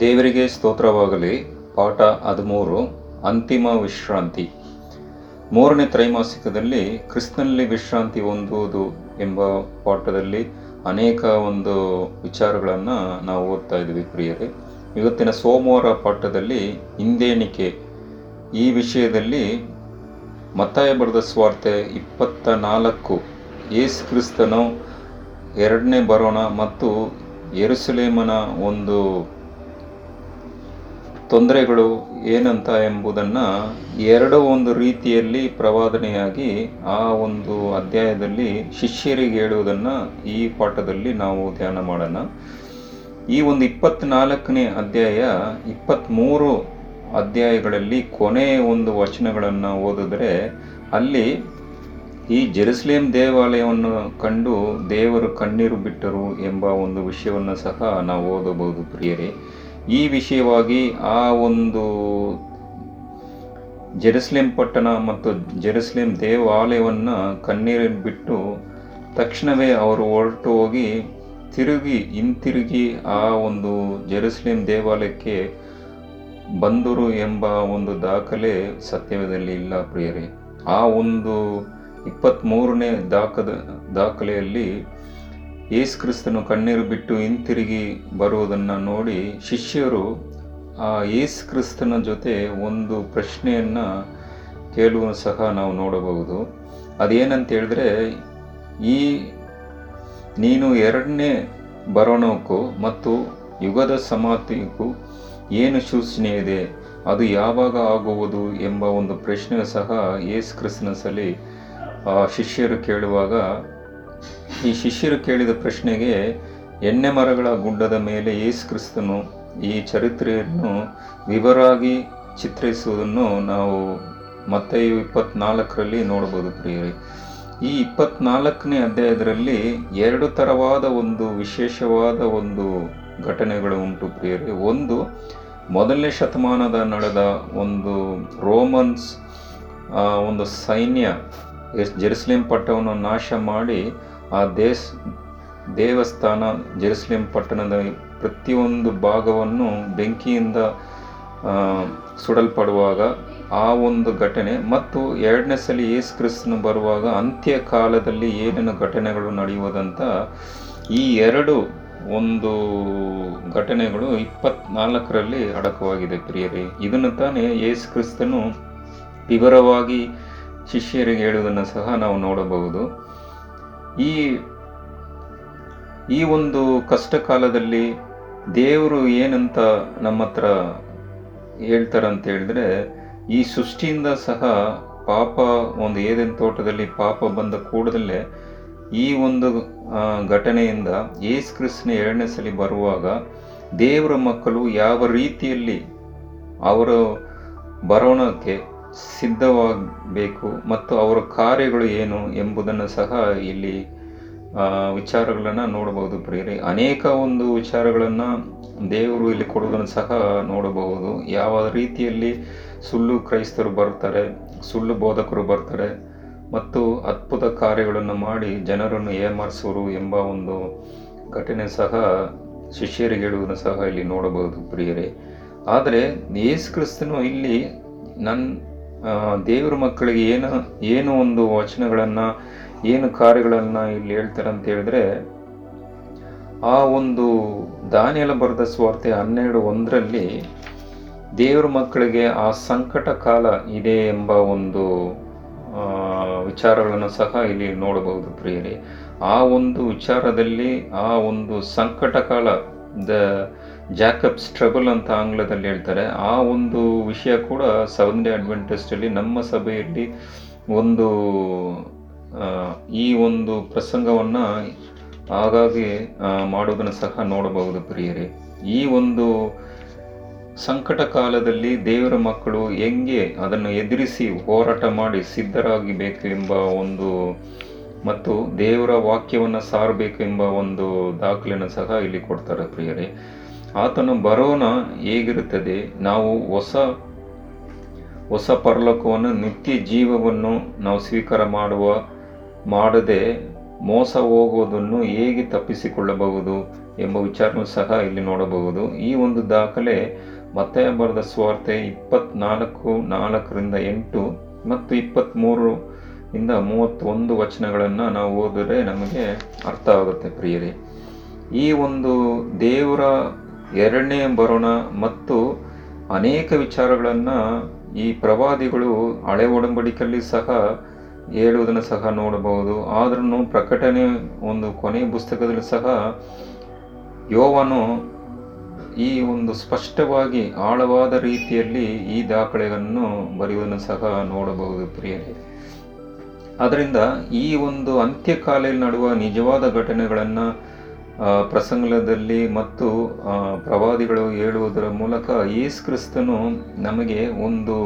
ದೇವರಿಗೆ ಸ್ತೋತ್ರವಾಗಲಿ. ಪಾಠ ಹದಿಮೂರು, ಅಂತಿಮ ವಿಶ್ರಾಂತಿ. ಮೂರನೇ ತ್ರೈಮಾಸಿಕದಲ್ಲಿ ಕ್ರಿಸ್ತನಲ್ಲಿ ವಿಶ್ರಾಂತಿ ಹೊಂದುವುದು ಎಂಬ ಪಾಠದಲ್ಲಿ ಅನೇಕ ಒಂದು ವಿಚಾರಗಳನ್ನು ನಾವು ಓದ್ತಾ ಇದ್ದೀವಿ ಪ್ರಿಯರೇ. ಇವತ್ತಿನ ಸೋಮವಾರ ಪಾಠದಲ್ಲಿ ಹಿಂದೇಣಿಕೆ ಈ ವಿಷಯದಲ್ಲಿ ಮತ್ತಾಯ ಬರೆದ ಸ್ವಾರ್ತೆ ಇಪ್ಪತ್ತ ನಾಲ್ಕು ಯೇಸು ಕ್ರಿಸ್ತನು ಎರಡನೇ ಬರೋಣ ಮತ್ತು ಎರುಸುಲೇಮನ ಒಂದು ತೊಂದರೆಗಳು ಏನಂತ ಎಂಬುದನ್ನು ಎರಡು ಒಂದು ರೀತಿಯಲ್ಲಿ ಪ್ರವಾದನೆಯಾಗಿ ಆ ಒಂದು ಅಧ್ಯಾಯದಲ್ಲಿ ಶಿಷ್ಯರಿಗೆ ಹೇಳುವುದನ್ನು ಈ ಪಾಠದಲ್ಲಿ ನಾವು ಧ್ಯಾನ ಮಾಡೋಣ. ಈ ಒಂದು ಇಪ್ಪತ್ತ್ನಾಲ್ಕನೇ ಅಧ್ಯಾಯ ಇಪ್ಪತ್ತ್ಮೂರು ಅಧ್ಯಾಯಗಳಲ್ಲಿ ಕೊನೆಯ ಒಂದು ವಚನಗಳನ್ನು ಓದಿದ್ರೆ ಅಲ್ಲಿ ಈ ಜೆರುಸಲೇಮ್ ದೇವಾಲಯವನ್ನು ಕಂಡು ದೇವರು ಕಣ್ಣೀರು ಬಿಟ್ಟರು ಎಂಬ ಒಂದು ವಿಷಯವನ್ನು ಸಹ ನಾವು ಓದಬಹುದು ಪ್ರಿಯರೇ. ಈ ವಿಷಯವಾಗಿ ಆ ಒಂದು ಜೆರುಸಲೇಮ್ ಪಟ್ಟಣ ಮತ್ತು ಜೆರುಸಲೇಮ್ ದೇವಾಲಯವನ್ನು ಕಣ್ಣೀರು ಬಿಟ್ಟು ತಕ್ಷಣವೇ ಅವರು ಹೊರಟು ಹೋಗಿ ತಿರುಗಿ ಹಿಂತಿರುಗಿ ಆ ಒಂದು ಜೆರುಸಲೇಮ್ ದೇವಾಲಯಕ್ಕೆ ಬಂದರು ಎಂಬ ಒಂದು ದಾಖಲೆ ಸತ್ಯದಲ್ಲಿ ಇಲ್ಲ ಪ್ರಿಯರೇ. ಆ ಒಂದು ಇಪ್ಪತ್ತ್ಮೂರನೇ ದಾಖದ, ದಾಖಲೆಯಲ್ಲಿ ಯೇಸು ಕ್ರಿಸ್ತನು ಕಣ್ಣೀರು ಬಿಟ್ಟು ಹಿಂತಿರುಗಿ ಬರುವುದನ್ನು ನೋಡಿ ಶಿಷ್ಯರು ಆ ಯೇಸು ಕ್ರಿಸ್ತನ ಜೊತೆ ಒಂದು ಪ್ರಶ್ನೆಯನ್ನು ಕೇಳುವ ಸಹ ನಾವು ನೋಡಬಹುದು. ಅದೇನಂತ ಹೇಳಿದ್ರೆ, ಈ ನೀನು ಎರಡನೇ ಬರೋಣಕ್ಕೂ ಮತ್ತು ಯುಗದ ಸಮಾಪ್ತಿಗೂ ಏನು ಸೂಚನೆ ಇದೆ ಅದು ಯಾವಾಗ ಆಗುವುದು ಎಂಬ ಒಂದು ಪ್ರಶ್ನೆ ಸಹ ಯೇಸು ಕ್ರಿಸ್ತನ ಆ, ಶಿಷ್ಯರು ಕೇಳುವಾಗ, ಈ ಶಿಷ್ಯರು ಕೇಳಿದ ಪ್ರಶ್ನೆಗೆ ಎಣ್ಣೆ ಮರಗಳ ಗುಡ್ಡದ ಮೇಲೆ ಯೇಸು ಕ್ರಿಸ್ತನು ಈ ಚರಿತ್ರೆಯನ್ನು ವಿವರವಾಗಿ ಚಿತ್ರಿಸುವುದನ್ನು ನಾವು ಮತ್ತೆ ಇಪ್ಪತ್ನಾಲ್ಕರಲ್ಲಿ ನೋಡಬಹುದು ಪ್ರಿಯರಿ. ಈ ಇಪ್ಪತ್ನಾಲ್ಕನೇ ಅಧ್ಯಾಯದಲ್ಲಿ ಎರಡು ಥರವಾದ ಒಂದು ವಿಶೇಷವಾದ ಒಂದು ಘಟನೆಗಳು ಉಂಟು ಪ್ರಿಯರೇ. ಒಂದು, ಮೊದಲನೇ ಶತಮಾನದ ನಡೆದ ಒಂದು ರೋಮನ್ಸ್ ಒಂದು ಸೈನ್ಯ ಜೆರುಸಲೇಮ್ ಪಟ್ಟವನ್ನು ನಾಶ ಮಾಡಿ ಆ ದೇಶ ದೇವಸ್ಥಾನ ಜೆರುಸಲೇಮ್ ಪಟ್ಟಣದ ಪ್ರತಿಯೊಂದು ಭಾಗವನ್ನು ಬೆಂಕಿಯಿಂದ ಸುಡಲ್ಪಡುವಾಗ ಆ ಒಂದು ಘಟನೆ ಮತ್ತು ಎರಡನೇ ಸಲ ಯೇಸು ಬರುವಾಗ ಅಂತ್ಯ ಕಾಲದಲ್ಲಿ ಏನೇನು ಘಟನೆಗಳು ನಡೆಯುವುದಂತ ಈ ಎರಡು ಒಂದು ಘಟನೆಗಳು ಇಪ್ಪತ್ನಾಲ್ಕರಲ್ಲಿ ಅಡಕವಾಗಿದೆ ಪ್ರಿಯರೇ. ಇದನ್ನು ತಾನೇ ಯೇಸು ಕ್ರಿಸ್ತನು ವಿವರವಾಗಿ ಶಿಷ್ಯರಿಗೆ ಹೇಳುವುದನ್ನು ಸಹ ನಾವು ನೋಡಬಹುದು. ಈ ಈ ಒಂದು ಕಷ್ಟ ಕಾಲದಲ್ಲಿ ದೇವರು ಏನಂತ ನಮ್ಮ ಹತ್ರ ಹೇಳ್ತಾರಂತ ಹೇಳಿದ್ರೆ, ಈ ಸೃಷ್ಟಿಯಿಂದ ಸಹ ಪಾಪ, ಒಂದು ಏದೆನ್ ತೋಟದಲ್ಲಿ ಪಾಪ ಬಂದ ಕೂಡದಲ್ಲೇ ಈ ಒಂದು ಘಟನೆಯಿಂದ ಯೇಸು ಕ್ರಿಸ್ತನ ಎರಡನೇ ಸಲ ಬರುವಾಗ ದೇವರ ಮಕ್ಕಳು ಯಾವ ರೀತಿಯಲ್ಲಿ ಅವರು ಬರೋಣಕ್ಕೆ ಸಿದ್ಧವಾಗಬೇಕು ಮತ್ತು ಅವರ ಕಾರ್ಯಗಳು ಏನು ಎಂಬುದನ್ನು ಸಹ ಇಲ್ಲಿ ವಿಚಾರಗಳನ್ನು ನೋಡಬಹುದು ಪ್ರಿಯರಿ. ಅನೇಕ ಒಂದು ವಿಚಾರಗಳನ್ನು ದೇವರು ಇಲ್ಲಿ ಕೊಡುವುದನ್ನು ಸಹ ನೋಡಬಹುದು. ಯಾವ ರೀತಿಯಲ್ಲಿ ಸುಳ್ಳು ಕ್ರೈಸ್ತರು ಬರ್ತಾರೆ ಸುಳ್ಳು ಬೋಧಕರು ಬರ್ತಾರೆ ಮತ್ತು ಅದ್ಭುತ ಕಾರ್ಯಗಳನ್ನು ಮಾಡಿ ಜನರನ್ನು ಏಮಾರಿಸುವರು ಎಂಬ ಒಂದು ಘಟನೆ ಸಹ ಶಿಷ್ಯರಿಗೆ ಹೇಳುವುದನ್ನು ಸಹ ಇಲ್ಲಿ ನೋಡಬಹುದು ಪ್ರಿಯರೇ. ಆದರೆ ಯೇಸು ಕ್ರಿಸ್ತನು ಇಲ್ಲಿ ನನ್ನ ದೇವರ ಮಕ್ಕಳಿಗೆ ಏನು ಏನು ಒಂದು ವಚನಗಳನ್ನು, ಏನು ಕಾರ್ಯಗಳನ್ನು ಇಲ್ಲಿ ಹೇಳ್ತಾರೆ ಅಂತ ಹೇಳಿದ್ರೆ, ಆ ಒಂದು ದಾನಿಯಲ ಬರೆದ ಸ್ವಾರ್ಥೆ ಹನ್ನೆರಡು ಒಂದರಲ್ಲಿ ದೇವರ ಮಕ್ಕಳಿಗೆ ಆ ಸಂಕಟ ಕಾಲ ಇದೆ ಎಂಬ ಒಂದು ವಿಚಾರಗಳನ್ನು ಸಹ ಇಲ್ಲಿ ನೋಡಬಹುದು ಪ್ರಿಯರೇ. ಆ ಒಂದು ವಿಚಾರದಲ್ಲಿ, ಆ ಒಂದು ಸಂಕಟ ಕಾಲ, ದ ಜಾಕಬ್ ಸ್ಟ್ರಬಲ್ ಅಂತ ಆಂಗ್ಲದಲ್ಲಿ ಹೇಳ್ತಾರೆ. ಆ ಒಂದು ವಿಷಯ ಕೂಡ ಸೆವೆನ್ ಅಡ್ವೆಂಟೆಸ್ಟಲ್ಲಿ ನಮ್ಮ ಸಭೆಯಲ್ಲಿ ಒಂದು ಈ ಒಂದು ಪ್ರಸಂಗವನ್ನು ಹಾಗಾಗಿ ಮಾಡುವುದನ್ನು ಸಹ ನೋಡಬಹುದು ಪ್ರಿಯರೇ. ಈ ಒಂದು ಸಂಕಟ ಕಾಲದಲ್ಲಿ ದೇವರ ಮಕ್ಕಳು ಹೆಂಗೆ ಅದನ್ನು ಎದುರಿಸಿ ಹೋರಾಟ ಮಾಡಿ ಸಿದ್ಧರಾಗಬೇಕು ಎಂಬ ಒಂದು ಮತ್ತು ದೇವರ ವಾಕ್ಯವನ್ನು ಸಾರಬೇಕು ಎಂಬ ಒಂದು ದಾಖಲೆಯನ್ನು ಸಹ ಇಲ್ಲಿ ಕೊಡ್ತಾರೆ ಪ್ರಿಯರೇ. ಆತನ ಬರೋಣ ಹೇಗಿರುತ್ತದೆ? ನಾವು ಹೊಸ ಹೊಸ ಪರಲೋಕವನ್ನು, ನಿತ್ಯ ಜೀವವನ್ನು ನಾವು ಸ್ವೀಕಾರ ಮಾಡುವ, ಮಾಡದೆ ಮೋಸ ಹೋಗುವುದನ್ನು ಹೇಗೆ ತಪ್ಪಿಸಿಕೊಳ್ಳಬಹುದು ಎಂಬ ವಿಚಾರವನ್ನು ಸಹ ಇಲ್ಲಿ ನೋಡಬಹುದು. ಈ ಒಂದು ದಾಖಲೆ ಮತ್ತೆ ಬರೆದ ಸ್ವಾರ್ತೆ ಇಪ್ಪತ್ನಾಲ್ಕು, ನಾಲ್ಕರಿಂದ ಎಂಟು ಮತ್ತು ಇಪ್ಪತ್ತ್ಮೂರು ಇಂದ ಮೂವತ್ತೊಂದು ವಚನಗಳನ್ನು ನಾವು ಓದಿದ್ರೆ ನಮಗೆ ಅರ್ಥ ಆಗುತ್ತೆ ಪ್ರಿಯರಿ. ಈ ಒಂದು ದೇವರ ಎರಡನೇ ಬರೋಣ ಮತ್ತು ಅನೇಕ ವಿಚಾರಗಳನ್ನು ಈ ಪ್ರವಾದಿಗಳು ಹಳೆ ಒಡಂಬಡಿಕೆಯಲ್ಲಿ ಸಹ ಹೇಳುವುದನ್ನು ಸಹ ನೋಡಬಹುದು. ಆದ್ರೂ ಪ್ರಕಟಣೆ ಒಂದು ಕೊನೆಯ ಪುಸ್ತಕದಲ್ಲಿ ಸಹ ಯೋವನು ಈ ಒಂದು ಸ್ಪಷ್ಟವಾಗಿ ಆಳವಾದ ರೀತಿಯಲ್ಲಿ ಈ ದಾಖಲೆಯನ್ನು ಬರೆಯುವುದನ್ನು ಸಹ ನೋಡಬಹುದು ಪ್ರಿಯರೇ. ಅದರಿಂದ ಈ ಒಂದು ಅಂತ್ಯಕಾಲದಲ್ಲಿ ನಡುವ ನಿಜವಾದ ಘಟನೆಗಳನ್ನು ಪ್ರಸಂಗದಲ್ಲಿ ಮತ್ತು ಪ್ರವಾದಿಗಳು ಹೇಳುವುದರ ಮೂಲಕ ಯೇಸು ಕ್ರಿಸ್ತನು ನಮಗೆ ಒಂದು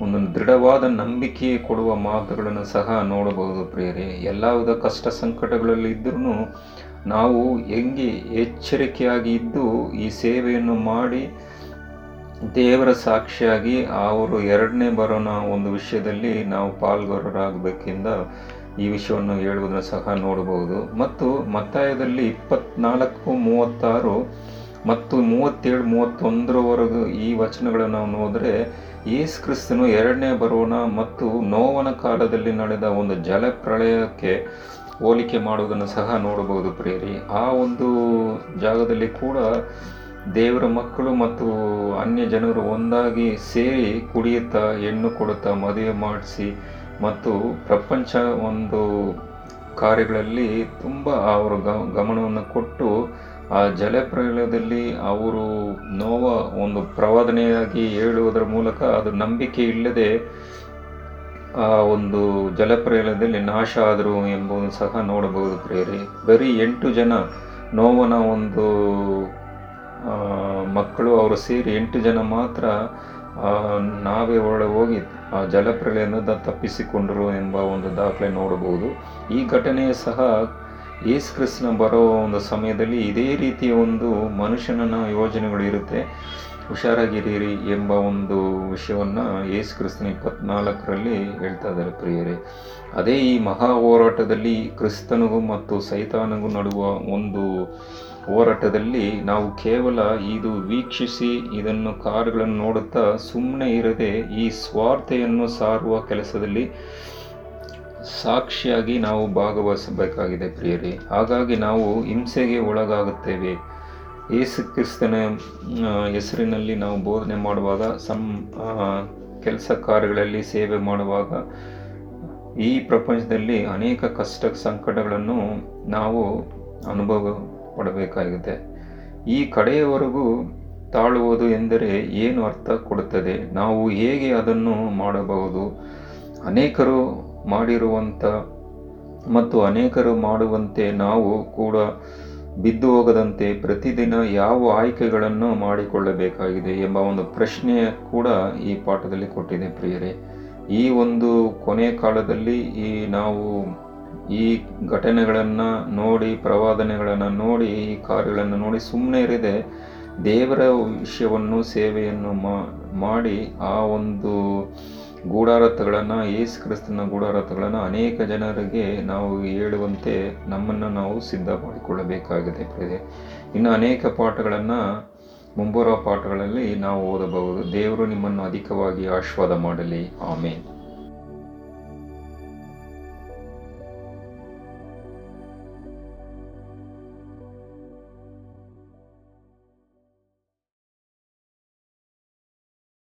ಒಂದು ದೃಢವಾದ ನಂಬಿಕೆ ಕೊಡುವ ಮಾತುಗಳನ್ನು ಸಹ ನೋಡಬಹುದು ಪ್ರಿಯರೇ. ವಿಧ ಕಷ್ಟ ಸಂಕಟಗಳಲ್ಲಿ ನಾವು ಹೆಂಗೆ ಎಚ್ಚರಿಕೆಯಾಗಿ ಇದ್ದು ಈ ಸೇವೆಯನ್ನು ಮಾಡಿ ದೇವರ ಸಾಕ್ಷಿಯಾಗಿ ಅವರು ಎರಡನೇ ಬರೋಣ ಒಂದು ವಿಷಯದಲ್ಲಿ ನಾವು ಪಾಲ್ಗೊರರಾಗಬೇಕಿಂದ ಈ ವಿಷಯವನ್ನು ಹೇಳುವುದನ್ನು ಸಹ ನೋಡಬಹುದು. ಮತ್ತು ಮತ್ತಾಯದಲ್ಲಿ ಇಪ್ಪತ್ನಾಲ್ಕು ಮೂವತ್ತಾರು ಮತ್ತು ಮೂವತ್ತೇಳು ಮೂವತ್ತೊಂದರವರೆಗೂ ಈ ವಚನಗಳನ್ನು ನಾವು ನೋಡಿದ್ರೆ, ಯೇಸು ಕ್ರಿಸ್ತನು ಎರಡನೇ ಬರೋಣ ಮತ್ತು ನೋವನ ಕಾಲದಲ್ಲಿ ನಡೆದ ಒಂದು ಜಲಪ್ರಳಯಕ್ಕೆ ಹೋಲಿಕೆ ಮಾಡುವುದನ್ನು ಸಹ ನೋಡಬಹುದು ಪ್ರೇರಿ ಆ ಒಂದು ಜಾಗದಲ್ಲಿ ಕೂಡ ದೇವರ ಮಕ್ಕಳು ಮತ್ತು ಅನ್ಯ ಜನರು ಒಂದಾಗಿ ಸೇರಿ ಕುಡಿಯುತ್ತಾ ಹೆಣ್ಣು ಕೊಡುತ್ತಾ, ಮದುವೆ ಮಾಡಿಸಿ ಮತ್ತು ಪ್ರಪಂಚ ಒಂದು ಕಾರ್ಯಗಳಲ್ಲಿ ತುಂಬ ಅವರು ಗಮನವನ್ನು ಕೊಟ್ಟು ಆ ಜಲಪ್ರಳಯದಲ್ಲಿ ಅವರು ನೋವ ಒಂದು ಪ್ರವಾದನೆಯಾಗಿ ಹೇಳುವುದರ ಮೂಲಕ ಅದು ನಂಬಿಕೆ ಇಲ್ಲದೆ ಆ ಒಂದು ಜಲಪ್ರಳಯದಲ್ಲಿ ನಾಶ ಆದರು ಎಂಬುದು ಸಹ ನೋಡಬಹುದು ಪ್ರೇರಿ ಬರೀ ಎಂಟು ಜನ ನೋವನ ಒಂದು ಮಕ್ಕಳು ಅವರು ಸೇರಿ ಎಂಟು ಜನ ಮಾತ್ರ ನಾವೇ ಒಳಗೆ ಹೋಗಿ ಆ ಜಲಪ್ರಳಯದಿಂದ ತಪ್ಪಿಸಿಕೊಂಡರು ಎಂಬ ಒಂದು ದಾಖಲೆ ನೋಡಬಹುದು. ಈ ಘಟನೆ ಸಹ ಯೇಸು ಕ್ರಿಸ್ನ ಬರೋ ಒಂದು ಸಮಯದಲ್ಲಿ ಇದೇ ರೀತಿಯ ಒಂದು ಮನುಷ್ಯನ ಯೋಜನೆಗಳು ಇರುತ್ತೆ. ಹುಷಾರಾಗಿರೀರಿ ಎಂಬ ಒಂದು ವಿಷಯವನ್ನು ಯೇಸು ಕ್ರಿಸ್ತನ ಇಪ್ಪತ್ನಾಲ್ಕರಲ್ಲಿ ಹೇಳ್ತಾ ಇದ್ದಾರೆ ಪ್ರಿಯರೇ. ಅದೇ ಈ ಮಹಾ ಹೋರಾಟದಲ್ಲಿ ಕ್ರಿಸ್ತನಿಗೂ ಮತ್ತು ಸೈತಾನಗೂ ನಡುವ ಒಂದು ಹೋರಾಟದಲ್ಲಿ ನಾವು ಕೇವಲ ಇದು ವೀಕ್ಷಿಸಿ ಇದನ್ನು ಕಾರುಗಳನ್ನು ನೋಡುತ್ತಾ ಸುಮ್ಮನೆ ಇರದೆ ಈ ಸ್ವಾರ್ಥೆಯನ್ನು ಸಾರುವ ಕೆಲಸದಲ್ಲಿ ಸಾಕ್ಷಿಯಾಗಿ ನಾವು ಭಾಗವಹಿಸಬೇಕಾಗಿದೆ ಪ್ರಿಯರಿ. ಹಾಗಾಗಿ ನಾವು ಹಿಂಸೆಗೆ ಒಳಗಾಗುತ್ತೇವೆ. ಯೇಸು ಕ್ರಿಸ್ತನ ಹೆಸರಿನಲ್ಲಿ ನಾವು ಬೋಧನೆ ಮಾಡುವಾಗ, ಸಂ ಕೆಲಸ ಕಾರ್ಯಗಳಲ್ಲಿ ಸೇವೆ ಮಾಡುವಾಗ, ಈ ಪ್ರಪಂಚದಲ್ಲಿ ಅನೇಕ ಕಷ್ಟ ಸಂಕಟಗಳನ್ನು ನಾವು ಅನುಭವ ಪಡಬೇಕಾಗಿದೆ ಈ ಕಡೆಯವರೆಗೂ ತಾಳುವುದು ಎಂದರೆ ಏನು ಅರ್ಥ ಕೊಡುತ್ತದೆ? ನಾವು ಹೇಗೆ ಅದನ್ನು ಮಾಡಬಹುದು? ಅನೇಕರು ಮಾಡಿರುವಂಥ ಮತ್ತು ಅನೇಕರು ಮಾಡುವಂತೆ ನಾವು ಕೂಡ ಬಿದ್ದು ಹೋಗದಂತೆ ಪ್ರತಿದಿನ ಯಾವ ಆಯ್ಕೆಗಳನ್ನು ಮಾಡಿಕೊಳ್ಳಬೇಕಾಗಿದೆ ಎಂಬ ಒಂದು ಪ್ರಶ್ನೆ ಕೂಡ ಈ ಪಾಠದಲ್ಲಿ ಕೊಟ್ಟಿದೆ ಪ್ರಿಯರೇ. ಈ ಒಂದು ಕೊನೆ ಕಾಲದಲ್ಲಿ ಈ ನಾವು ಈ ಘಟನೆಗಳನ್ನು ನೋಡಿ, ಪ್ರವಾದನೆಗಳನ್ನು ನೋಡಿ, ಈ ಕಾರ್ಯಗಳನ್ನು ನೋಡಿ ಸುಮ್ಮನೆ ಇರದೆ ದೇವರ ವಿಷಯವನ್ನು ಸೇವೆಯನ್ನು ಮಾಡಿ ಆ ಒಂದು ಗೂಢಾರಥಗಳನ್ನು ಯೇಸು ಕ್ರಿಸ್ತನ ಗೂಢಾರಥಗಳನ್ನು ಅನೇಕ ಜನರಿಗೆ ನಾವು ಹೇಳುವಂತೆ ನಮ್ಮನ್ನು ನಾವು ಸಿದ್ಧ ಮಾಡಿಕೊಳ್ಳಬೇಕಾಗಿದೆ ಇನ್ನು ಅನೇಕ ಪಾಠಗಳನ್ನು, ಮುಂಬರುವ ಪಾಠಗಳಲ್ಲಿ ನಾವು ಓದಬಹುದು. ದೇವರು ನಿಮ್ಮನ್ನು ಅಧಿಕವಾಗಿ ಆಶೀರ್ವಾದ ಮಾಡಲಿ. ಆಮೇಲೆ